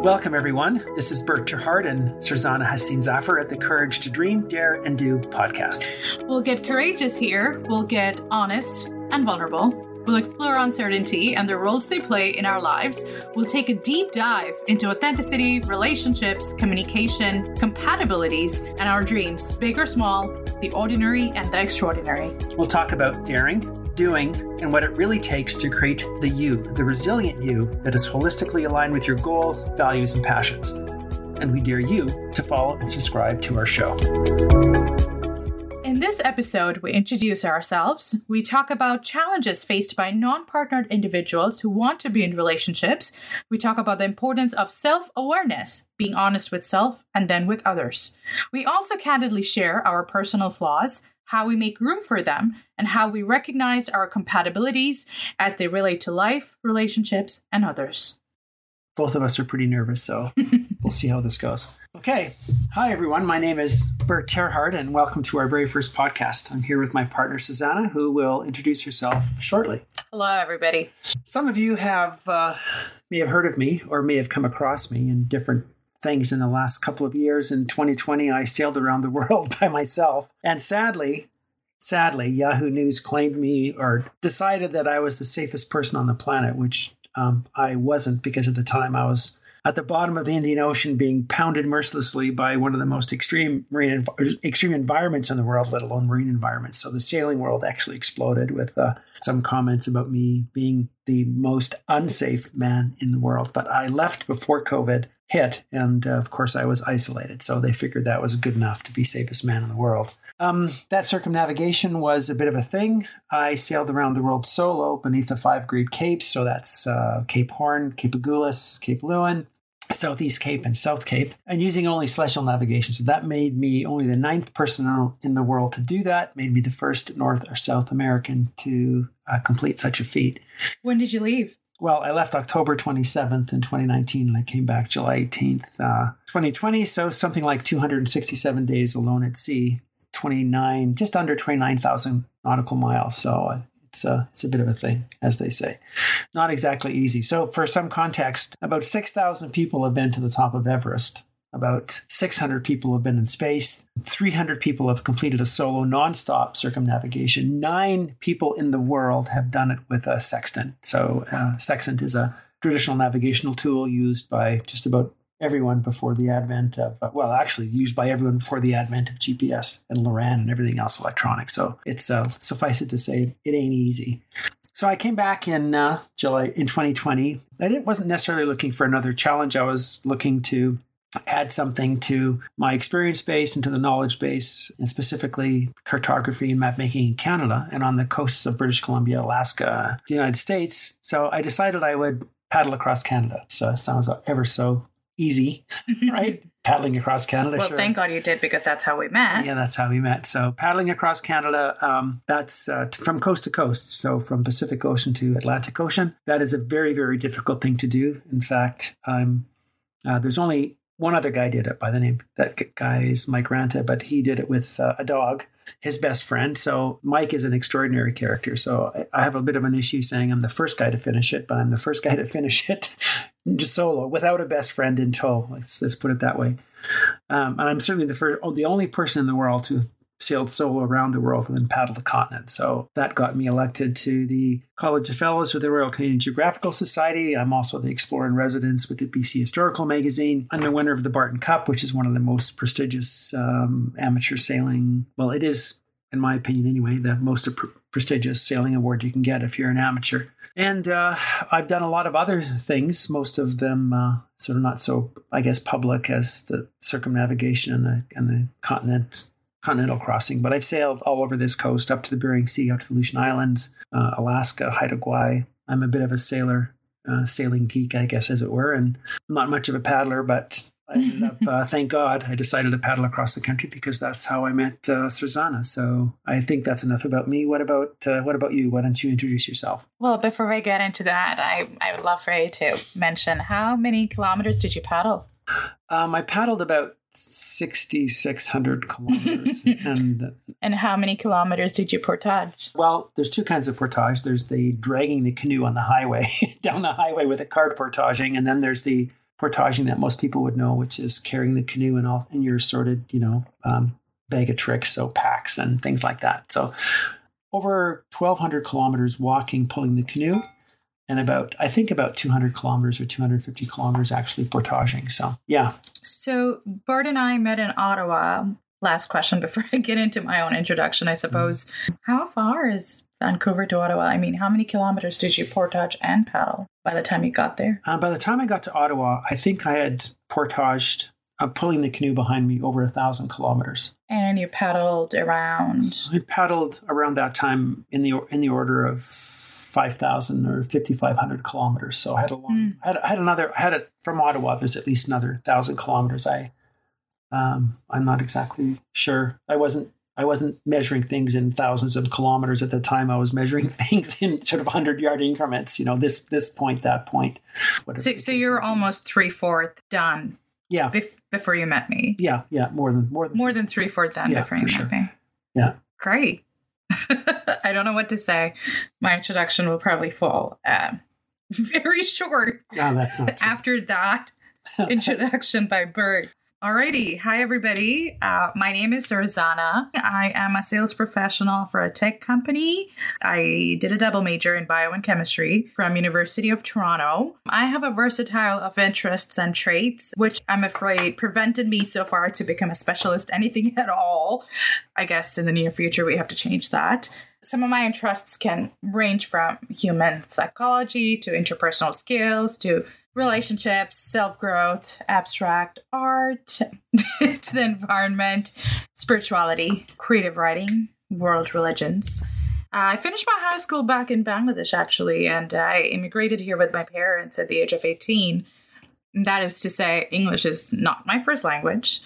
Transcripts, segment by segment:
Welcome, everyone. This is Bert Terhart and Surzana Hassin Zafar at the Courage to Dream, Dare, and Do podcast. We'll get courageous here, we'll get honest and vulnerable. We'll explore uncertainty and the roles they play in our lives. We'll take a deep dive into authenticity, relationships, communication, compatibilities, and our dreams, big or small, the ordinary and the extraordinary. We'll talk about daring, doing, and what it really takes to create the you, the resilient you that is holistically aligned with your goals, values, and passions. And we dare you to follow and subscribe to our show. In this episode, we introduce ourselves. We talk about challenges faced by non partnered individuals who want to be in relationships. We talk about the importance of self awareness, being honest with self and then with others. We also candidly share our personal flaws, how we make room for them, and how we recognize our compatibilities as they relate to life, relationships, and others. Both of us are pretty nervous, so we'll see how this goes. Okay. Hi, everyone. My name is Bert Terhart, and welcome to our very first podcast. I'm here with my partner, Susanna, who will introduce herself shortly. Hello, everybody. Some of you have uh, may have heard of me or may have come across me in different things in the last couple of years. In 2020, I sailed around the world by myself. And sadly, sadly, Yahoo News claimed me or decided that I was the safest person on the planet, which um, I wasn't because at the time I was at the bottom of the Indian Ocean being pounded mercilessly by one of the most extreme marine extreme environments in the world, let alone marine environments. So the sailing world actually exploded with uh, some comments about me being the most unsafe man in the world. But I left before COVID hit. And uh, of course, I was isolated. So they figured that was good enough to be safest man in the world. Um, that circumnavigation was a bit of a thing. I sailed around the world solo beneath the five Great Capes. So that's uh, Cape Horn, Cape Agulhas, Cape Leeuwin, Southeast Cape, and South Cape, and using only celestial navigation. So that made me only the ninth person in the world to do that, made me the first North or South American to uh, complete such a feat. When did you leave? Well, I left October 27th in 2019 and I came back July 18th, uh, 2020. So something like 267 days alone at sea, 29, just under 29,000 nautical miles. So it's a, it's a bit of a thing, as they say. Not exactly easy. So, for some context, about 6,000 people have been to the top of Everest. About 600 people have been in space. 300 people have completed a solo nonstop circumnavigation. Nine people in the world have done it with a sextant. So, uh, sextant is a traditional navigational tool used by just about everyone before the advent of, uh, well, actually used by everyone before the advent of GPS and Loran and everything else electronic. So, it's uh, suffice it to say, it ain't easy. So I came back in uh, July in 2020. I didn't, wasn't necessarily looking for another challenge. I was looking to add something to my experience base and to the knowledge base, and specifically cartography and map making in Canada and on the coasts of British Columbia, Alaska, the United States. So I decided I would paddle across Canada. So it sounds ever so easy, right? paddling across Canada. Well, sure. thank God you did because that's how we met. Yeah, that's how we met. So paddling across Canada, um, that's uh, t- from coast to coast. So from Pacific Ocean to Atlantic Ocean. That is a very, very difficult thing to do. In fact, um, uh, there's only one other guy did it by the name that guy is Mike Ranta, but he did it with uh, a dog, his best friend. So Mike is an extraordinary character. So I have a bit of an issue saying I'm the first guy to finish it, but I'm the first guy to finish it just solo without a best friend in tow. Let's let's put it that way. Um, and I'm certainly the first, oh, the only person in the world to sailed solo around the world and then paddled the continent. So that got me elected to the College of Fellows with the Royal Canadian Geographical Society. I'm also the Explorer in Residence with the BC Historical Magazine. I'm the winner of the Barton Cup, which is one of the most prestigious um, amateur sailing. Well, it is, in my opinion anyway, the most pr- prestigious sailing award you can get if you're an amateur. And uh, I've done a lot of other things, most of them uh, sort of not so, I guess, public as the circumnavigation and the, and the continent continental crossing, but I've sailed all over this coast, up to the Bering Sea, up to the Aleutian Islands, uh, Alaska, Haida Gwaii. I'm a bit of a sailor, uh, sailing geek, I guess, as it were, and not much of a paddler, but I ended up, uh, thank God, I decided to paddle across the country because that's how I met uh. So I think that's enough about me. What about uh, what about you? Why don't you introduce yourself? Well, before we get into that, I, I would love for you to mention how many kilometers did you paddle? Um, I paddled about 6,600 kilometers. and and how many kilometers did you portage? Well, there's two kinds of portage. There's the dragging the canoe on the highway, down the highway with a cart portaging, and then there's the portaging that most people would know, which is carrying the canoe and all in your sorted, you know, um, bag of tricks, so packs and things like that. So over 1,200 kilometers walking, pulling the canoe, and about I think about 200 kilometers or 250 kilometers actually portaging. So yeah. So Bert and I met in Ottawa. Last question before I get into my own introduction, I suppose. Mm. How far is Vancouver to Ottawa? I mean, how many kilometers did you portage and paddle by the time you got there? Uh, by the time I got to Ottawa, I think I had portaged uh, pulling the canoe behind me over a thousand kilometers. And you paddled around. I paddled around that time in the in the order of five thousand or fifty five hundred kilometers. So I had a long, mm. I, had, I had another, I had it from Ottawa. There's at least another thousand kilometers. I, um, I'm not exactly sure. I wasn't I wasn't measuring things in thousands of kilometers at the time. I was measuring things in sort of hundred yard increments. You know, this this point, that point. So, so you're almost three fourth done yeah. Bef- before you met me. Yeah, yeah, more than more than more than three fourths done yeah, before you sure. met me. Yeah. Great. I don't know what to say. My introduction will probably fall uh, very short. Yeah, that's not true. After that introduction by Bert. Alrighty. Hi, everybody. Uh, my name is Surzana. I am a sales professional for a tech company. I did a double major in bio and chemistry from University of Toronto. I have a versatile of interests and traits, which I'm afraid prevented me so far to become a specialist anything at all. I guess in the near future, we have to change that. Some of my interests can range from human psychology to interpersonal skills to relationships, self growth, abstract art, the environment, spirituality, creative writing, world religions. Uh, I finished my high school back in Bangladesh, actually, and I immigrated here with my parents at the age of 18. That is to say, English is not my first language.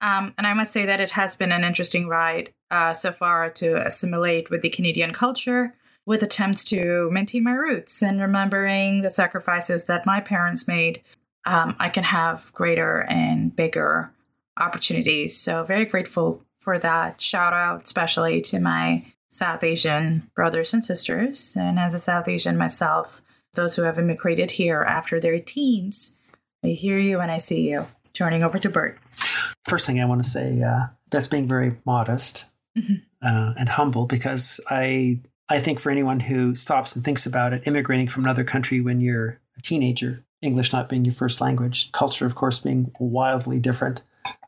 Um, and I must say that it has been an interesting ride uh, so far to assimilate with the Canadian culture with attempts to maintain my roots and remembering the sacrifices that my parents made, um, I can have greater and bigger opportunities. So, very grateful for that. Shout out, especially to my South Asian brothers and sisters. And as a South Asian myself, those who have immigrated here after their teens, I hear you and I see you. Turning over to Bert. First thing I want to say, uh, that's being very modest mm-hmm. uh, and humble because I I think for anyone who stops and thinks about it, immigrating from another country when you're a teenager, English not being your first language, culture, of course, being wildly different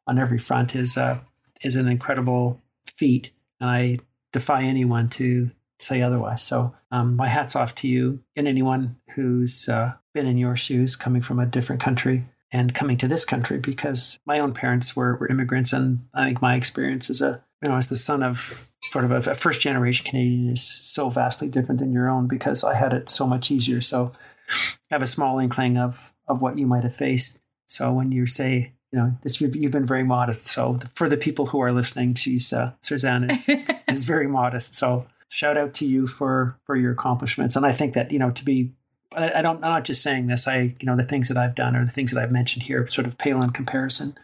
on every front, is uh, is an incredible feat, and I defy anyone to say otherwise. So, um, my hats off to you and anyone who's uh, been in your shoes, coming from a different country and coming to this country, because my own parents were, were immigrants, and I think my experience as a you know as the son of sort of a, a first generation Canadian is so vastly different than your own because I had it so much easier. So I have a small inkling of of what you might have faced. So when you say, you know, this you've been very modest. So for the people who are listening, she's uh, Suzanne is is very modest. So shout out to you for for your accomplishments. And I think that you know to be. I, I don't. I'm not just saying this. I, you know, the things that I've done or the things that I've mentioned here, sort of pale in comparison.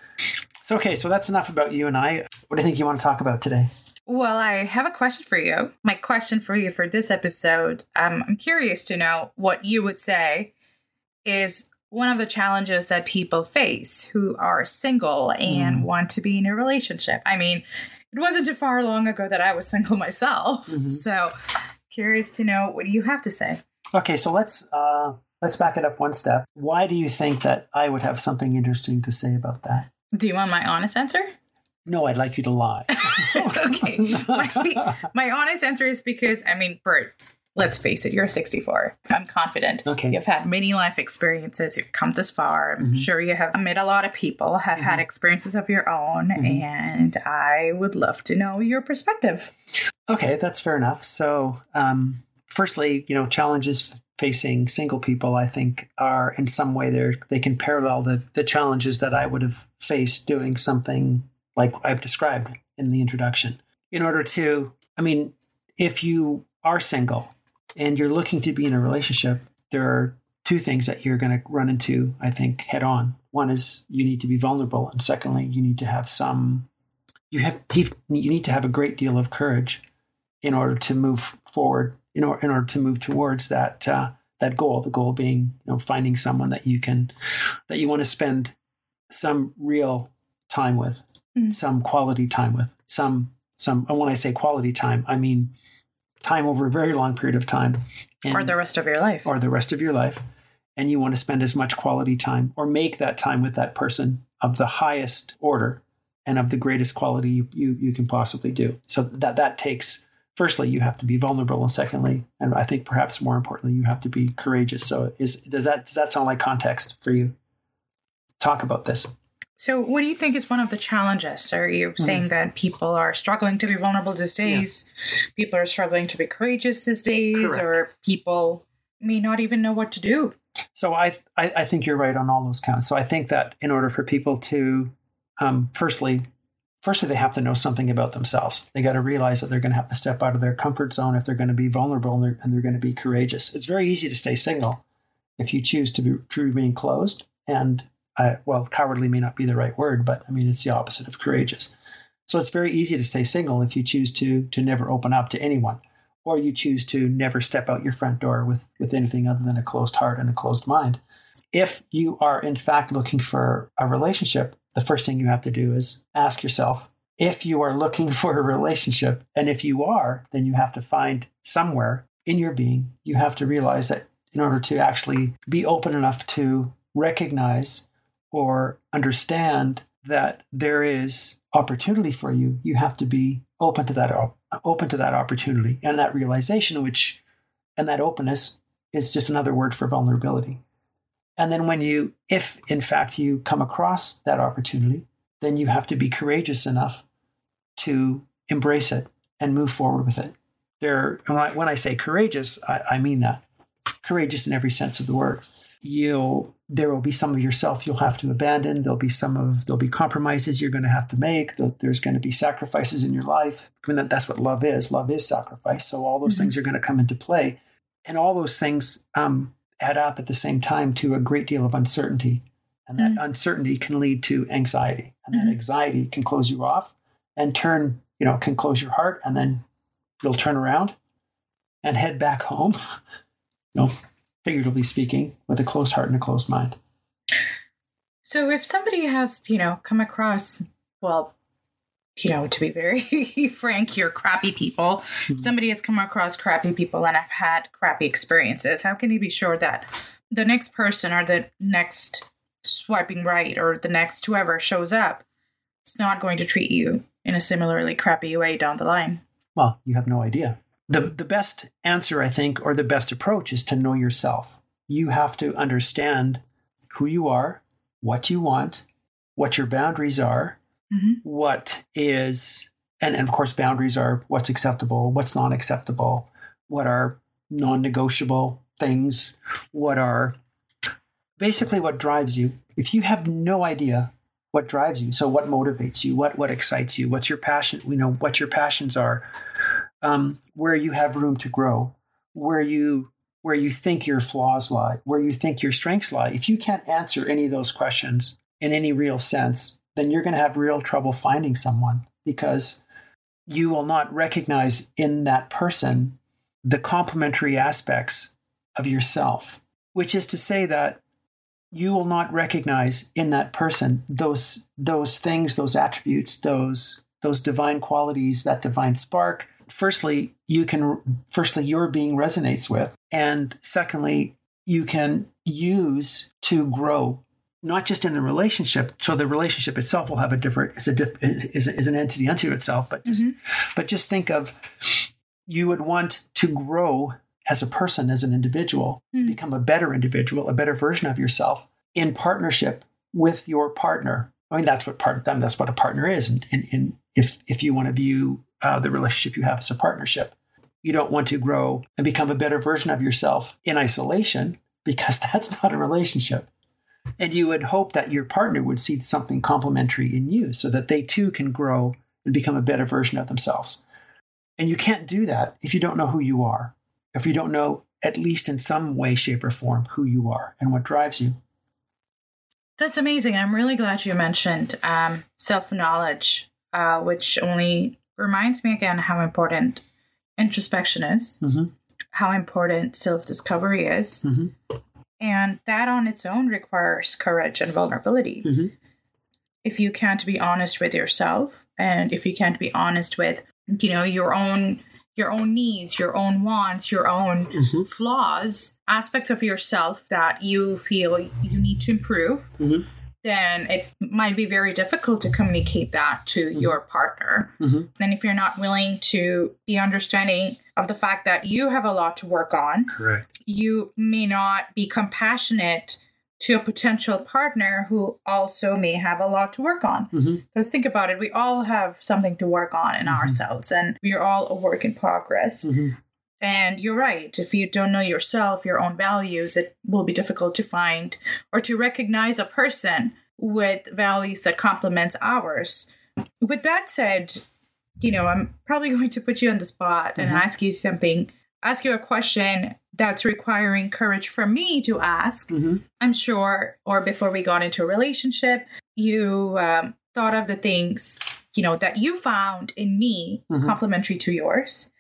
So, okay, so that's enough about you and I. What do you think you want to talk about today? Well, I have a question for you. My question for you for this episode, um, I'm curious to know what you would say is one of the challenges that people face who are single and mm. want to be in a relationship. I mean, it wasn't too far long ago that I was single myself. Mm-hmm. So, curious to know what do you have to say? Okay, so let's uh, let's back it up one step. Why do you think that I would have something interesting to say about that? Do you want my honest answer? No, I'd like you to lie. okay. My, my, honest answer is because, I mean, Bert, let's face it, you're 64. I'm confident. Okay. You've had many life experiences. You've come this far. I'm mm-hmm. sure you have met a lot of people, have mm-hmm. had experiences of your own, mm-hmm. and I would love to know your perspective. Okay, that's fair enough. So, um, firstly, you know, challenges facing single people, I think, are in some way they they can parallel the the challenges that I would have faced doing something like I've described in the introduction. In order to, I mean, if you are single and you're looking to be in a relationship, there are two things that you're going to run into, I think, head on. One is you need to be vulnerable, and secondly, you need to have some, you have you need to have a great deal of courage in order to move forward, in, or, in order to move towards that uh, that goal. The goal being, you know, finding someone that you can that you want to spend some real time with, Mm. some quality time with, some some. And when I say quality time, I mean time over a very long period of time, and, or the rest of your life. or the rest of your life, and you want to spend as much quality time or make that time with that person of the highest order and of the greatest quality you, you, you can possibly do. So that that takes firstly you have to be vulnerable and secondly and I think perhaps more importantly you have to be courageous. So is does that does that sound like context for you? Talk about this. So, what do you think is one of the challenges? Are you Mm-hmm. saying that people are struggling to be vulnerable these days? People are struggling to be courageous these days, Correct. or people may not even know what to do? So I, I I think you're right on all those counts. So I think that in order for people to, um, firstly, firstly they have to know something about themselves. They got to realize that they're going to have to step out of their comfort zone if they're going to be vulnerable and they're, and they're going to be courageous. It's very easy to stay single if you choose to be to remain closed. And I, well, cowardly may not be the right word, but I mean it's the opposite of courageous. So it's very easy to stay single if you choose to to never open up to anyone or you choose to never step out your front door with, with anything other than a closed heart and a closed mind. If you are in fact looking for a relationship, the first thing you have to do is ask yourself if you are looking for a relationship. And if you are, then you have to find somewhere in your being, you have to realize that in order to actually be open enough to recognize or understand that there is opportunity for you, you have to be open to that open to that opportunity and that realization which and that openness is just another word for vulnerability. And then when you if in fact you come across that opportunity, then you have to be courageous enough to embrace it and move forward with it. There when I, when I say courageous, I, I mean that. Courageous in every sense of the word. You'll there will be some of yourself you'll have to abandon. There'll be some of there'll be compromises you're going to have to make. There's going to be sacrifices in your life. I mean, that, that's what love is. Love is sacrifice. So all those Mhm. things are going to come into play, and all those things um, add up at the same time to a great deal of uncertainty, and that uncertainty can lead to anxiety, and that Mhm. anxiety can close you off and turn you know can close your heart, and then you'll turn around and head back home. you know, figuratively speaking, with a closed heart and a closed mind. So, if somebody has, you know, come across, well, you know, to be very frank here, crappy people, if hmm. somebody has come across crappy people and I've had crappy experiences, how can you be sure that the next person or the next swiping right or the next whoever shows up is not going to treat you in a similarly crappy way down the line? Well, you have no idea. The, the best answer, I think, or the best approach is to know yourself. You have to understand who you are, what you want, what your boundaries are, Mhm. what is, and, and of course, boundaries are what's acceptable, what's not acceptable, what are non negotiable things, what are basically what drives you. If you have no idea what drives you, so what motivates you, what, what excites you, what's your passion, you know, what your passions are, um, where you have room to grow, where you where you think your flaws lie, where you think your strengths lie. If you can't answer any of those questions in any real sense, then you're going to have real trouble finding someone because you will not recognize in that person the complementary aspects of yourself, which is to say that you will not recognize in that person those those things, those attributes, those those divine qualities, that divine spark. Firstly, you can firstly your being resonates with, and secondly, you can use to grow not just in the relationship. So the relationship itself will have a different is a diff, is, is an entity unto itself, but just but just think of you would want to grow as a person, as an individual, Mm. become a better individual, a better version of yourself in partnership with your partner. I mean, that's what part. I mean, that's what a partner is. And, and, and if if you want to view uh, the relationship you have as a partnership, you don't want to grow and become a better version of yourself in isolation because that's not a relationship. And you would hope that your partner would see something complementary in you so that they too can grow and become a better version of themselves. And you can't do that if you don't know who you are, if you don't know, at least in some way, shape, or form, who you are and what drives you. That's amazing. I'm really glad you mentioned um, self knowledge, uh, which only reminds me again how important introspection is. Mhm. how important self discovery is. Mm-hmm. And that on its own requires courage and vulnerability. Mm-hmm. If you can't be honest with yourself and if you can't be honest with, you know, your own your own needs, your own wants, your own Mhm. flaws, aspects of yourself that you feel you need to improve, Mhm. Then it might be very difficult to communicate that to your partner. Mhm. And if you're not willing to be understanding of the fact that you have a lot to work on, Correct. you may not be compassionate to a potential partner who also may have a lot to work on. Mhm. Because think about it, we all have something to work on in Mhm. ourselves, and we are all a work in progress. And you're right, if you don't know yourself, your own values, it will be difficult to find or to recognize a person with values that complements ours. With that said, you know, I'm probably going to put you on the spot and Mhm. ask you something, ask you a question that's requiring courage for me to ask. Mhm. I'm sure, or before we got into a relationship, you um, thought of the things, you know, that you found in me Mhm. complementary to yours.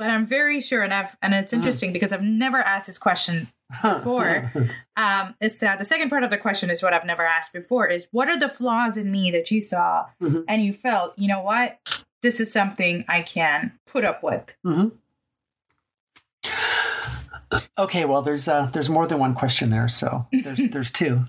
But I'm very sure, and I've and it's interesting because I've never asked this question before. um, is that the second part of the question is what I've never asked before is what are the flaws in me that you saw Mhm. and you felt, you know what, this is something I can put up with. Mhm. Okay, well, there's uh, there's more than one question there, so there's there's two,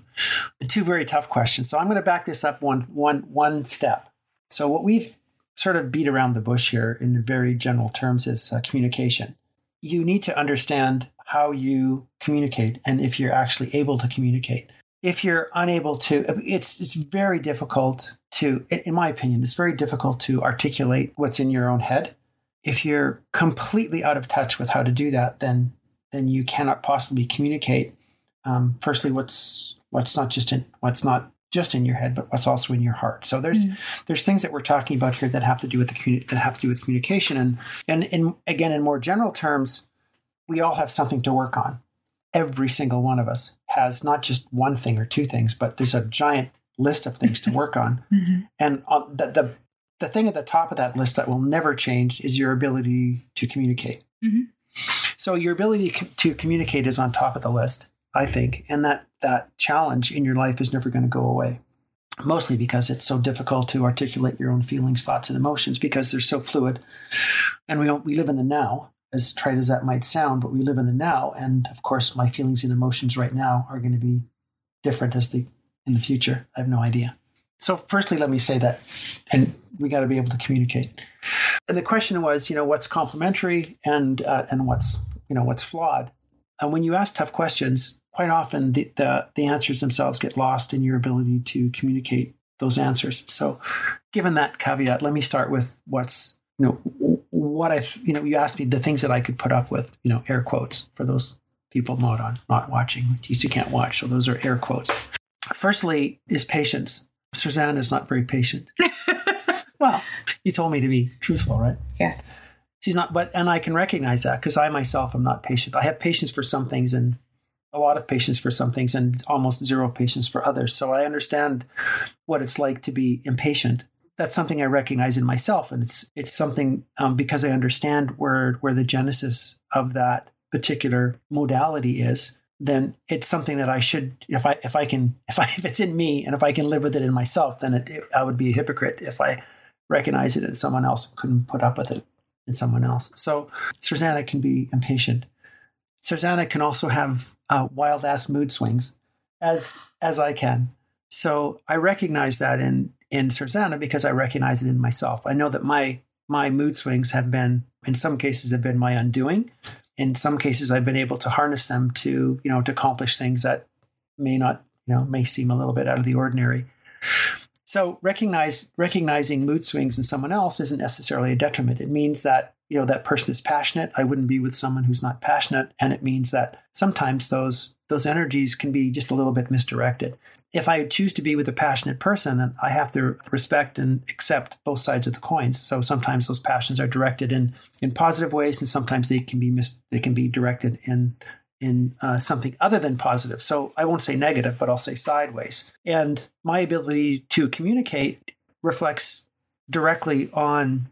two very tough questions. So I'm going to back this up one one one step. So what we've sort of beat around the bush here in very general terms is uh, communication. You need to understand how you communicate and if you're actually able to communicate. If you're unable to, it's it's very difficult to, in my opinion, it's very difficult to articulate what's in your own head if you're completely out of touch with how to do that, then then you cannot possibly communicate. Um, firstly, what's what's not just in what's not just in your head, but what's also in your heart. So there's Mm. there's things that we're talking about here that have to do with the communi- that have to do with communication, and and in again in more general terms, we all have something to work on. Every single one of us has not just one thing or two things, but there's a giant list of things to work on. And on the, the the thing at the top of that list that will never change is your ability to communicate. Mhm. So your ability to communicate is on top of the list, I think, and that that challenge in your life is never going to go away. Mostly because it's so difficult to articulate your own feelings, thoughts, and emotions because they're so fluid, and we don't we live in the now. As trite as that might sound, but we live in the now, and of course, my feelings and emotions right now are going to be different as the in the future. I have no idea. So, firstly, let me say that, and we got to be able to communicate. And the question was, you know, what's complementary and uh, and what's you know what's flawed. And when you ask tough questions, quite often the, the the answers themselves get lost in your ability to communicate those answers. So, given that caveat, let me start with what's you know what I you know you asked me the things that I could put up with, you know, air quotes for those people not on not watching. At least you can't watch, so those are air quotes. Firstly, is patience. Suzanne is not very patient. well, you told me to be truthful, right? Yes. She's not, but and I can recognize that because I myself am not patient. I have patience for some things and a lot of patience for some things and almost zero patience for others. So I understand what it's like to be impatient. That's something I recognize in myself, and it's it's something um, because I understand where where the genesis of that particular modality is. Then it's something that I should, if I if I can, if I if it's in me, and if I can live with it in myself, then it, it, I would be a hypocrite if I recognize it in someone else, couldn't put up with it in someone else. So Susanna can be impatient. Susanna can also have uh, wild ass mood swings, as as I can. So I recognize that in in Susanna because I recognize it in myself. I know that my my mood swings have been, in some cases, have been my undoing. In some cases, I've been able to harness them to you know to accomplish things that may not you know may seem a little bit out of the ordinary. So recognize recognizing mood swings in someone else isn't necessarily a detriment. It means that you know that person is passionate. I wouldn't be with someone who's not passionate, and it means that sometimes those those energies can be just a little bit misdirected. If I choose to be with a passionate person, then I have to respect and accept both sides of the coins. So sometimes those passions are directed in in positive ways, and sometimes they can be mis- they can be directed in in uh, something other than positive. So I won't say negative, but I'll say sideways. And my ability to communicate reflects directly on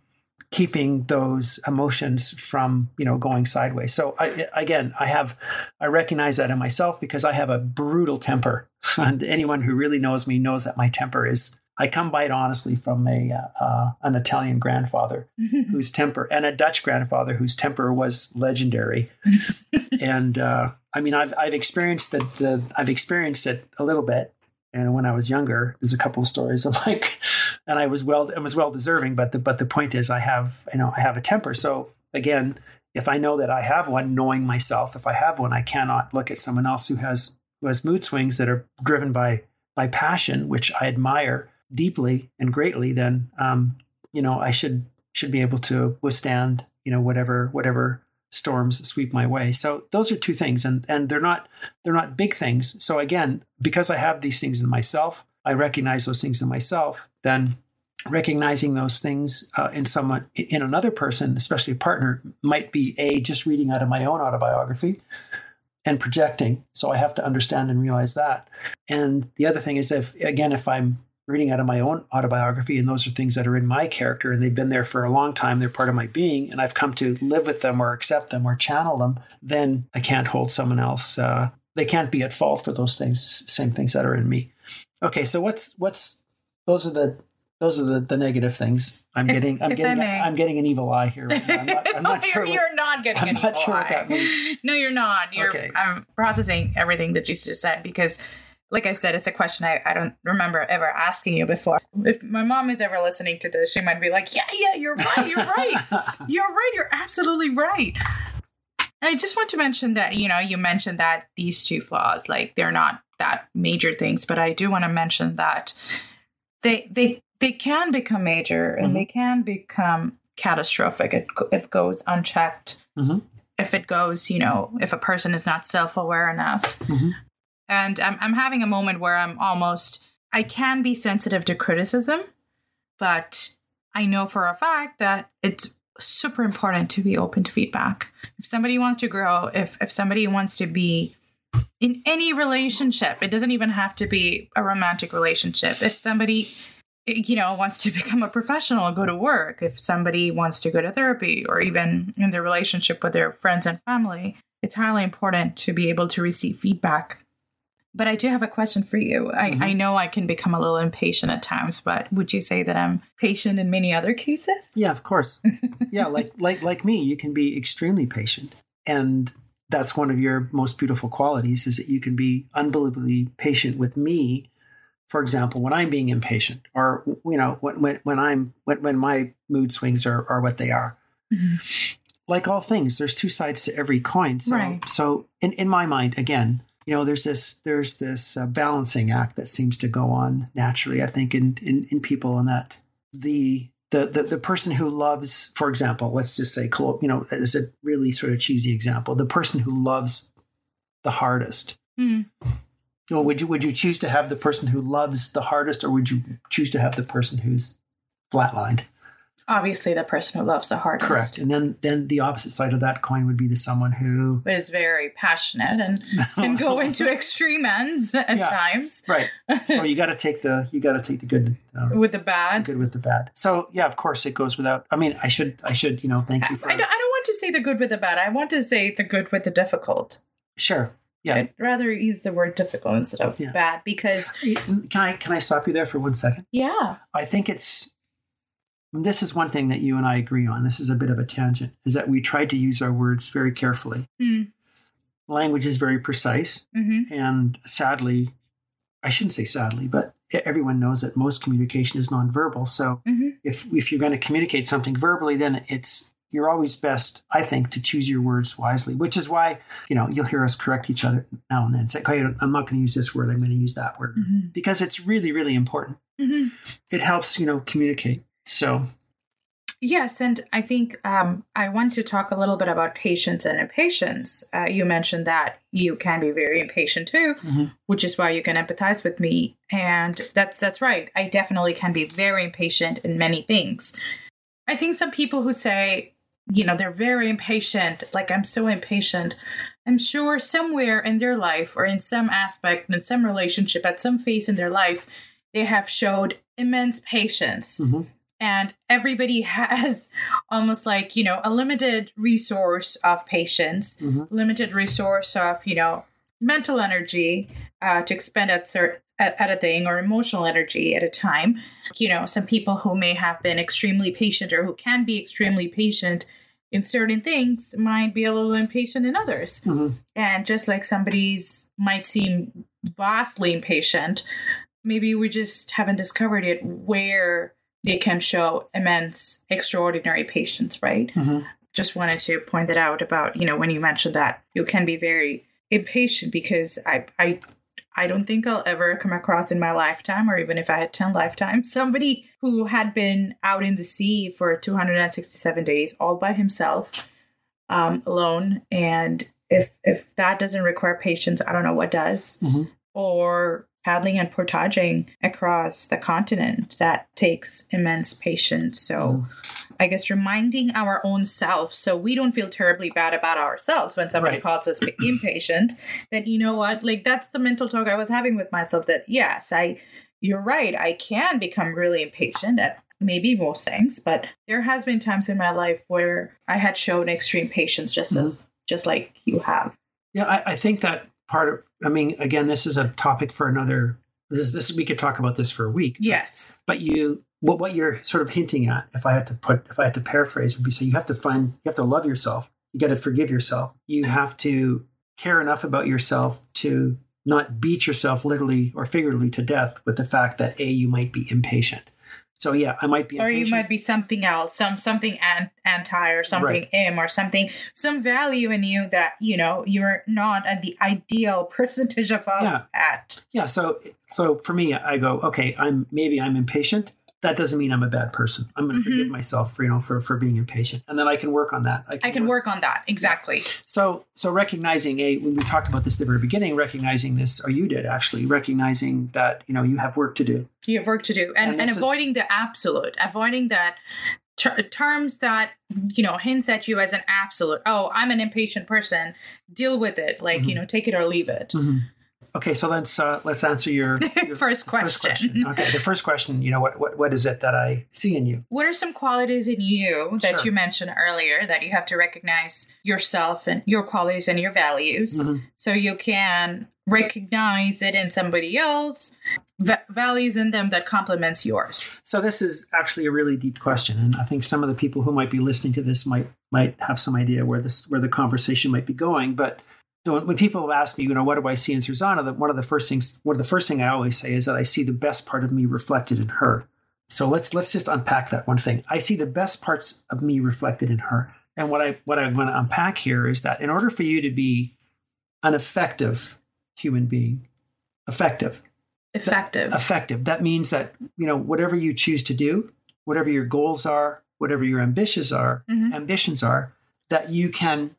keeping those emotions from you know going sideways. So I, again i have i recognize that in myself because i have a brutal temper. And anyone who really knows me knows that my temper is i come by it honestly from a uh, uh, an italian grandfather whose temper and a dutch grandfather whose temper was legendary. And uh, i mean i've i've experienced the, the i've experienced it a little bit. And when I was younger, there's a couple of stories of like, and I was well, I was well deserving. But the but the point is, I have you know I have a temper. So again, if I know that I have one, knowing myself, if I have one, I cannot look at someone else who has who has mood swings that are driven by by passion, which I admire deeply and greatly. Then um, you know I should should be able to withstand you know whatever whatever storms sweep my way. So those are two things, and and they're not they're not big things. So again, because I have these things in myself, I recognize those things in myself. Then recognizing those things uh, in someone in another person, especially a partner, might be a just reading out of my own autobiography and projecting. So I have to understand and realize that. And the other thing is if again if I'm reading out of my own autobiography, and those are things that are in my character, and they've been there for a long time. They're part of my being, and I've come to live with them or accept them or channel them. Then I can't hold someone else. Uh, they can't be at fault for those things, same things that are in me. Okay, so what's what's those are the those are the, the negative things. I'm if, getting I'm getting I'm getting an evil eye here. Right I'm not, I'm not oh, sure. You're, what, you're not getting. I'm not sure eye. what that means. No, you're not. You're. Okay. I'm processing everything that you just said because like I said, it's a question I, I don't remember ever asking you before. If my mom is ever listening to this, she might be like, Yeah, yeah, you're right, you're right. you're right, you're absolutely right. I just want to mention that, you know, you mentioned that these two flaws, like they're not that major things, but I do want to mention that they they they can become major and mm-hmm. they can become catastrophic if, if it goes unchecked. Mm-hmm. If it goes, you know, if a person is not self aware enough. Mm-hmm. And I'm, I'm having a moment where I'm almost, I can be sensitive to criticism, but I know for a fact that it's super important to be open to feedback. If somebody wants to grow, if, if somebody wants to be in any relationship, it doesn't even have to be a romantic relationship. If somebody, you know, wants to become a professional, go to work, if somebody wants to go to therapy, or even in their relationship with their friends and family, it's highly important to be able to receive feedback but I do have a question for you. I, mm-hmm. I know I can become a little impatient at times, but would you say that I'm patient in many other cases? Yeah, of course. yeah, like like like me, you can be extremely patient. And that's one of your most beautiful qualities is that you can be unbelievably patient with me. For example, when I'm being impatient or you know, when when, when I'm when, when my mood swings are, are what they are. Mm-hmm. Like all things, there's two sides to every coin. So right. so in, in my mind, again, you know there's this there's this uh, balancing act that seems to go on naturally i think in in, in people and that the, the the the person who loves for example let's just say you know as a really sort of cheesy example the person who loves the hardest mm. well, would you would you choose to have the person who loves the hardest or would you choose to have the person who's flatlined obviously the person who loves the hardest. Correct. And then then the opposite side of that coin would be the someone who is very passionate and can go into extreme ends at yeah, times. Right. So you got to take the you got to take the good um, with the bad. The good with the bad. So yeah, of course it goes without. I mean, I should I should you know thank you for. I, I don't, I don't want to say the good with the bad. I want to say the good with the difficult. Sure. Yeah. I'd rather use the word difficult instead of yeah. bad because can I can I stop you there for one second? Yeah. I think it's this is one thing that you and I agree on. This is a bit of a tangent, is that we try to use our words very carefully. Mm. Language is very precise. Mm-hmm. And sadly, I shouldn't say sadly, but everyone knows that most communication is nonverbal. So mm-hmm. if, if you're going to communicate something verbally, then it's you're always best, I think, to choose your words wisely, which is why, you know, you'll hear us correct each other now and then. Say, okay, I'm not going to use this word, I'm going to use that word. Mm-hmm. Because it's really, really important. Mm-hmm. It helps, you know, communicate. So, yes, and I think um, I want to talk a little bit about patience and impatience. Uh, you mentioned that you can be very impatient too, mm-hmm. which is why you can empathize with me, and that's that's right. I definitely can be very impatient in many things. I think some people who say, you know, they're very impatient, like I'm so impatient. I'm sure somewhere in their life or in some aspect, in some relationship, at some phase in their life, they have showed immense patience. Mm-hmm and everybody has almost like you know a limited resource of patience Mhm. limited resource of you know mental energy uh, to expend at, cer- at at a thing or emotional energy at a time you know some people who may have been extremely patient or who can be extremely patient in certain things might be a little impatient in others Mhm. and just like somebody's might seem vastly impatient maybe we just haven't discovered it where they can show immense extraordinary patience right Mhm. just wanted to point that out about you know when you mentioned that you can be very impatient because i i I don't think I'll ever come across in my lifetime, or even if I had 10 lifetimes, somebody who had been out in the sea for 267 days all by himself, um, alone. And if if that doesn't require patience, I don't know what does. Mhm. Or paddling and portaging across the continent, that takes immense patience. So mm. I guess reminding our own self so we don't feel terribly bad about ourselves when somebody Right. calls us impatient that you know what like that's the mental talk I was having with myself that yes I you're right I can become really impatient at maybe most things but there has been times in my life where I had shown extreme patience just mm. as just like you have Yeah, I, I think that part of, I mean, again, this is a topic for another, this is, this, we could talk about this for a week. yes But you, what, what you're sort of hinting at, if I had to put, if I had to paraphrase, would be say you have to find, you have to love yourself. You got to forgive yourself. You have to care enough about yourself to not beat yourself literally or figuratively to death with the fact that A, you might be impatient. So yeah, I might be or impatient. you might be something else some something an- anti or something m or something some value in you that you know you're not at the ideal percentage of Yeah. at Yeah, so so for me, I go, okay, I'm maybe I'm impatient. That doesn't mean I'm a bad person. I'm going to forgive mm-hmm. myself for you know for for being impatient, and then I can work on that. i can work on that exactly. So so recognizing a when we talked about this at the very beginning, recognizing this, or you did actually recognizing that you know you have work to do. you have work to do. And, And and, this is- avoiding the absolute avoiding that ter- terms that you know hints at you as an absolute. Oh i'm an impatient person. Deal with it. Like you mm-hmm. know take it or leave it mm-hmm. Okay, so let's uh, let's answer your, your First question. Okay, the first question, you know, what what what is it that I see in you? what are some qualities in you that Sure. you mentioned earlier that you have to recognize yourself and your qualities and your values Mhm. so you can recognize it in somebody else va- values in them that complements yours So this is actually a really deep question, and I think some of the people who might be listening to this might might have some idea where this where the conversation might be going. But so when, people ask me, you know, what do I see in Susanna? That one of the first things, one of the first thing I always say is that I see the best part of me reflected in her. So let's let's just unpack that one thing. I see the best parts of me reflected in her, and what I what I want to unpack here is that in order for you to be an effective human being, effective, effective effective. That means that, you know, whatever you choose to do, whatever your goals are, whatever your ambitions are, Mhm. ambitions are, that you can,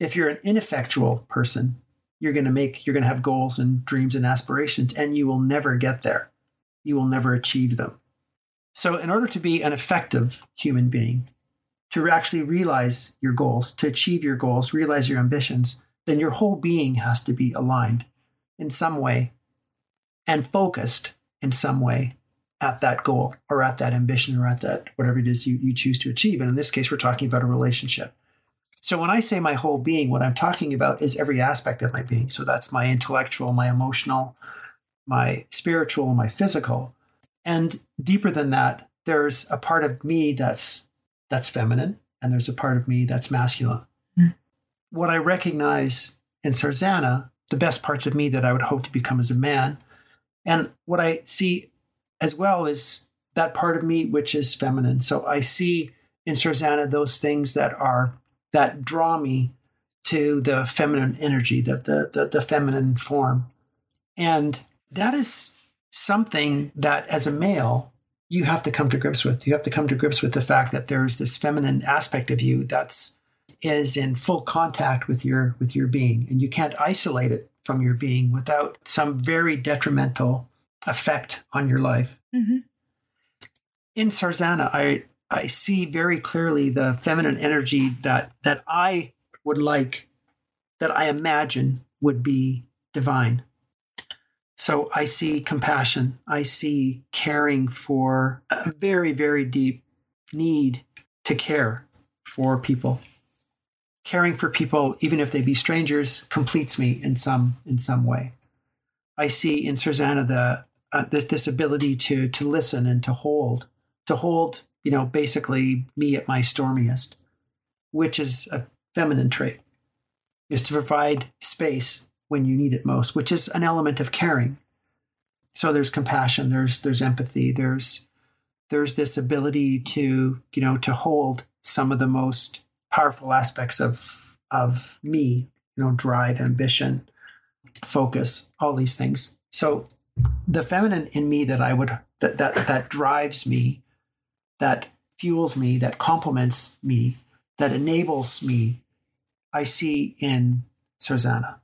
if you're an ineffectual person, you're going to make, you're going to have goals and dreams and aspirations, and you will never get there. You will never achieve them. So, in order to be an effective human being, to actually realize your goals, to achieve your goals, realize your ambitions, then your whole being has to be aligned in some way and focused in some way at that goal or at that ambition or at that whatever it is you, you choose to achieve. And in this case, we're talking about a relationship. So when I say my whole being, what I'm talking about is every aspect of my being. So that's my intellectual, my emotional, my spiritual, my physical. And deeper than that, there's a part of me that's that's feminine and there's a part of me that's masculine. Mm. What I recognize in Sarzana, the best parts of me that I would hope to become as a man, and what I see as well is that part of me which is feminine. So I see in Sarzana those things that are that draw me to the feminine energy, the the the, the feminine form. And that is something that as a male you have to come to grips with. You have to come to grips with the fact that there's this feminine aspect of you that's is in full contact with your with your being and you can't isolate it from your being without some very detrimental effect on your life. hmm In Sarzana, I I see very clearly the feminine energy that that I would like, that I imagine would be divine. So I see compassion. I see caring for a very, very deep need to care for people. Caring for people, even if they be strangers, completes me in some in some way. I see in Susanna the uh, this this ability to to listen and to hold, to hold, you know, basically me at my stormiest, which is a feminine trait, is to provide space when you need it most, which is an element of caring. So there's compassion, there's there's empathy, there's there's this ability to you know to hold some of the most powerful aspects of of me, you know, drive, ambition, focus, all these things. So the feminine in me that I would that that that drives me, that fuels me, that complements me, that enables me, I see in Susanna.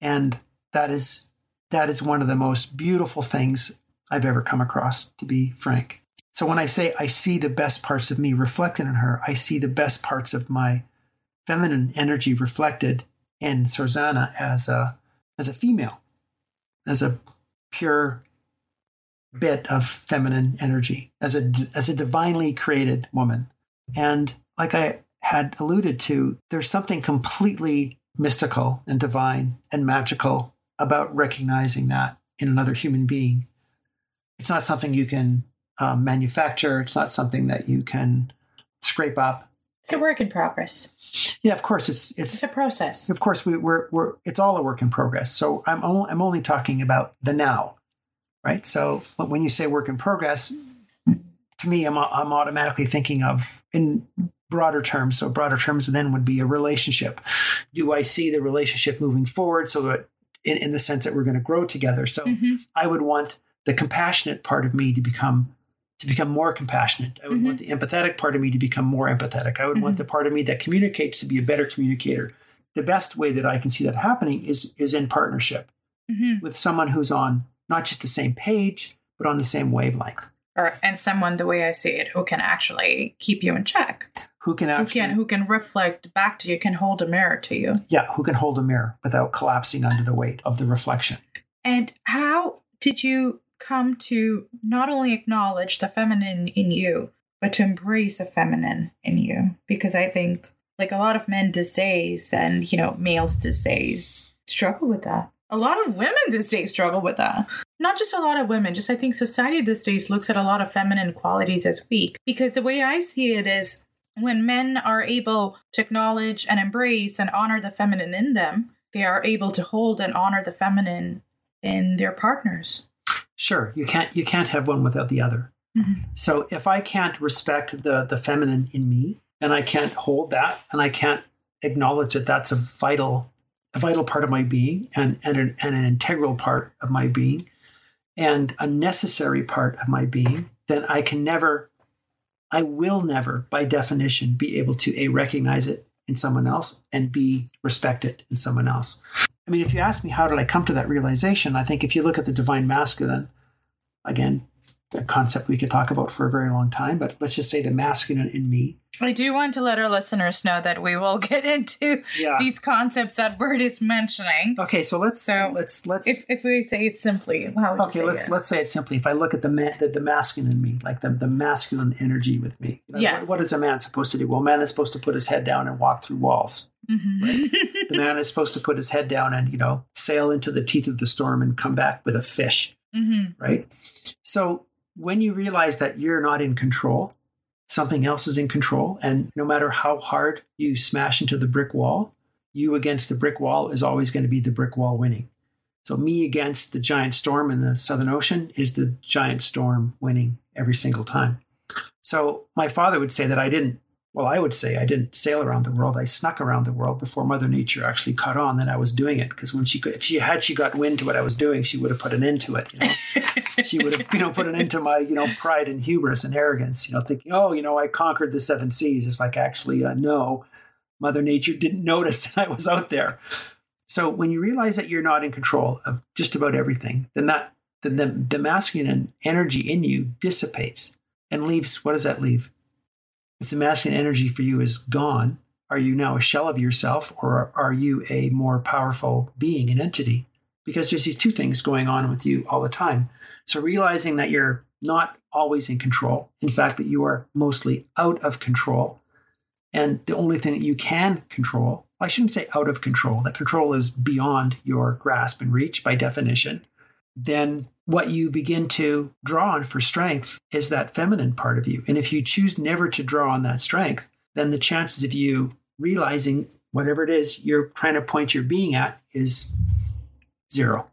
And that is that is one of the most beautiful things I've ever come across, to be frank. So when I say I see the best parts of me reflected in her, I see the best parts of my feminine energy reflected in Susanna as a as a female, as a pure bit of feminine energy, as a as a divinely created woman. And like I had alluded to, there's something completely mystical and divine and magical about recognizing that in another human being. It's not something you can um, manufacture, it's not something that you can scrape up. It's a work in progress. Yeah, of course, it's it's, It's a process. of course we, we're we're it's all a work in progress. So I'm only, I'm only talking about the now, right? So but when you say work in progress, to me, I'm I'm automatically thinking of in broader terms. So broader terms then would be a relationship. Do I see the relationship moving forward? So that in, in the sense that we're going to grow together. So Mhm. I would want the compassionate part of me to become to become more compassionate. I would want the empathetic part of me to become more empathetic. I would want the part of me that communicates to be a better communicator. The best way that I can see that happening is is in partnership Mhm. with someone who's on not just the same page, but on the same wavelength. Or and someone the way I see it who can actually keep you in check. Who can Who actually can who can reflect back to you, can hold a mirror to you. yeah, who can hold a mirror without collapsing under the weight of the reflection. And how did you come to not only acknowledge the feminine in you, but to embrace the feminine in you? Because I think, like a lot of men these days, and you know, males these days, struggle with that. A lot of women these days struggle with that. Not just a lot of women, just I think society these days looks at a lot of feminine qualities as weak. Because the way I see it is when men are able to acknowledge and embrace and honor the feminine in them, they are able to hold and honor the feminine in their partners. Sure, you can't you can't have one without the other. Mhm. So if I can't respect the the feminine in me, and I can't hold that, and I can't acknowledge that that's a vital a vital part of my being, and and an, and an integral part of my being, and a necessary part of my being, then I can never, I will never, by definition, be able to a recognize it in someone else and b respect it in someone else. I mean, if you ask me how did I come to that realization, I think if you look at the divine masculine, again, a concept we could talk about for a very long time, but let's just say the masculine in me. I do want to let our listeners know that we will get into Yeah. these concepts that Bert is mentioning. Okay, so let's So, let's let's If, if we say it simply, how okay let's it? let's say it simply. If I look at the man, the, the masculine in me, like the the masculine energy with me, you know, Yes. what, what is a man supposed to do? Well, a man is supposed to put his head down and walk through walls. Mhm. The man is supposed to put his head down and you know sail into the teeth of the storm and come back with a fish. Mhm. right? So when you realize that you're not in control, something else is in control, and no matter how hard you smash into the brick wall, you against the brick wall is always going to be the brick wall winning. So me against the giant storm in the Southern Ocean is the giant storm winning every single time. So my father would say that I didn't. Well, I would say I didn't sail around the world. I snuck around the world before Mother Nature actually caught on that I was doing it. Because when she could, if she had she got wind to what I was doing, she would have put an end to it. You know, she would have you know put an end to my you know pride and hubris and arrogance. You know, thinking, oh, you know, I conquered the seven seas. It's like actually, uh, no, Mother Nature didn't notice I was out there. So when you realize that you're not in control of just about everything, then that then the, the masculine energy in you dissipates and leaves. What does that leave? If the masculine energy for you is gone, are you now a shell of yourself, or are you a more powerful being, an entity? because there's these two things going on with you all the time. So realizing that you're not always in control, in fact, that you are mostly out of control. And the only thing that you can control, I shouldn't say out of control, that control is beyond your grasp and reach by definition, then what you begin to draw on for strength is that feminine part of you. And if you choose never to draw on that strength, then the chances of you realizing whatever it is you're trying to point your being at is zero.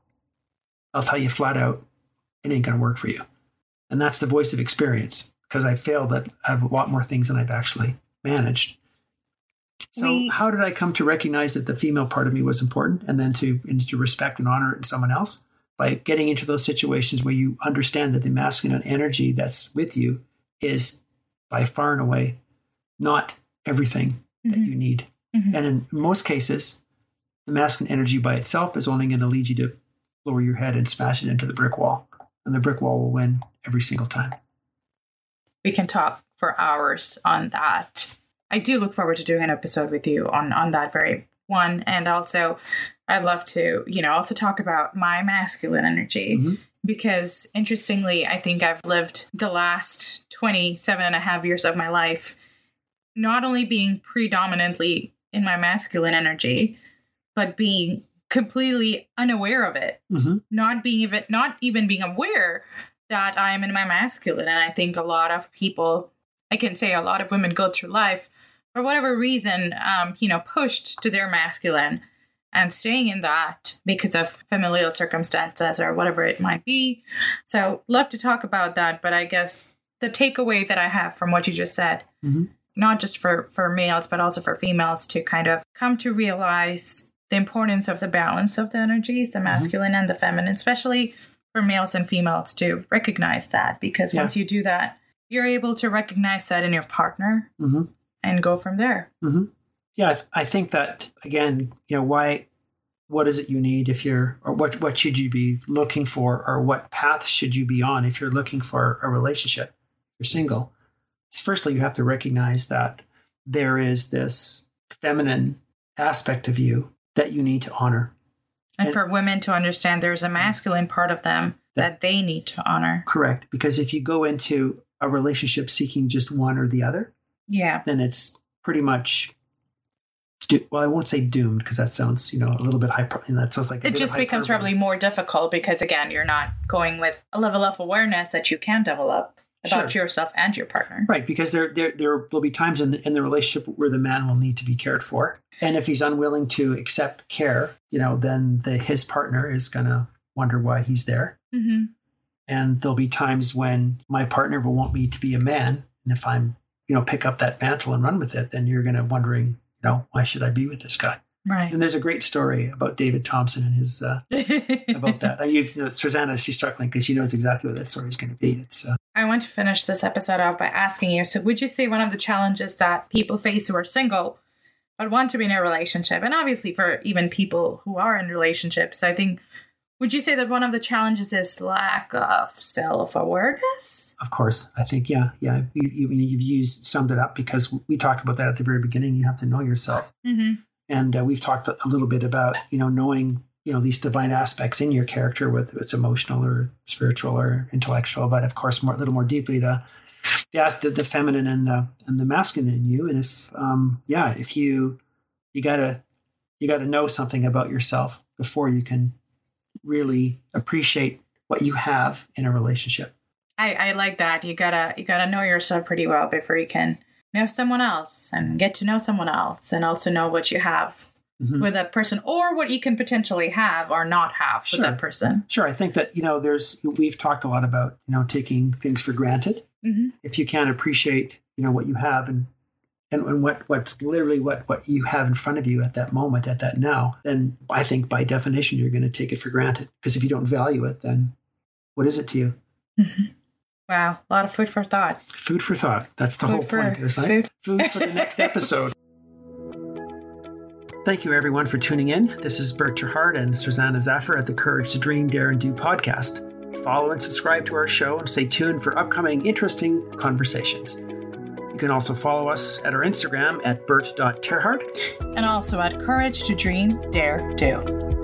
I'll tell you flat out, it ain't going to work for you. And that's the voice of experience because I failed at, at a lot more things than I've actually managed. So, we, how did I come to recognize that the female part of me was important and then to, and to respect and honor it in someone else? By getting into those situations where you understand that the masculine energy that's with you is by far and away not everything mm-hmm. that you need. Mm-hmm. And in most cases, the masculine energy by itself is only going to lead you to lower your head and smash it into the brick wall. And the brick wall will win every single time. We can talk for hours on that. I do look forward to doing an episode with you on on that very one. And also I'd love to, you know, also talk about my masculine energy. Mm-hmm. Because interestingly, I think I've lived the last 27 and a half years of my life not only being predominantly in my masculine energy, but being completely unaware of it, mm-hmm. not being even not even being aware that I am in my masculine. And I think a lot of people, I can say a lot of women go through life for whatever reason, um, you know, pushed to their masculine and staying in that because of familial circumstances or whatever it might be. So, love to talk about that. But I guess the takeaway that I have from what you just said mm-hmm not just for for males but also for females to kind of come to realize the importance of the balance of the energies the mm-hmm. masculine mm-hmm. and the feminine especially for males and females to recognize that because yeah. once you do that you're able to recognize that in your partner mm-hmm. and go from there mm-hmm. yeah I, th- I think that again you know why what is it you need if you're or what what should you be looking for or what path should you be on if you're looking for a relationship you're single firstly, you have to recognize that there is this feminine aspect of you that you need to honor. And, and for women to understand there's a masculine part of them that, that they need to honor. Correct. Because if you go into a relationship seeking just one or the other, yeah, then it's pretty much well, I won't say doomed because that sounds, you know, a little bit hyper. That sounds like it just becomes probably more difficult because again, you're not going with a level of awareness that you can develop about sure. yourself and your partner. Right, because there there there will be times in the, in the relationship where the man will need to be cared for, and if he's unwilling to accept care, you know, then the his partner is gonna wonder why he's there. Mm-hmm. And there'll be times when my partner will want me to be a man, and if I'm you know pick up that mantle and run with it, then you're gonna wondering, you know, why should I be with this guy? Right. And there's a great story about David Thompson and his uh, about that. I mean, you know, Susanna, she's struggling because she knows exactly what that story is going to be. It's. Uh, I want to finish this episode off by asking you. So, would you say one of the challenges that people face who are single but want to be in a relationship, and obviously for even people who are in relationships, I think, would you say that one of the challenges is lack of self awareness? Of course, I think yeah, yeah. You, you, you've used summed it up because we talked about that at the very beginning. You have to know yourself. Mm-hmm and uh, we've talked a little bit about you know knowing you know these divine aspects in your character, whether it's emotional or spiritual or intellectual, but of course more a little more deeply the the the, feminine and the and the masculine in you. And if um, yeah, if you you gotta you gotta know something about yourself before you can really appreciate what you have in a relationship. I, I like that. You gotta you gotta know yourself pretty well before you can know someone else and get to know someone else and also know what you have mm-hmm. with that person or what you can potentially have or not have sure. with that person. Sure. I think that, you know, there's, we've talked a lot about, you know, taking things for granted. Mm-hmm. If you can't appreciate, you know, what you have and, and, and what, what's literally what, what you have in front of you at that moment, at that now, then I think by definition, you're going to take it for granted. Because if you don't value it, then what is it to you? Mm-hmm. Wow, a lot of food for thought. Food for thought. That's the food whole for, point, food. Food for the next episode. Thank you, everyone, for tuning in. This is Bert terHart and Susanna Zaffer at the Courage to Dream, Dare, and Do podcast. Follow and subscribe to our show and stay tuned for upcoming interesting conversations. You can also follow us at our Instagram at bert.terhart. And also at Courage to Dream, Dare, Do.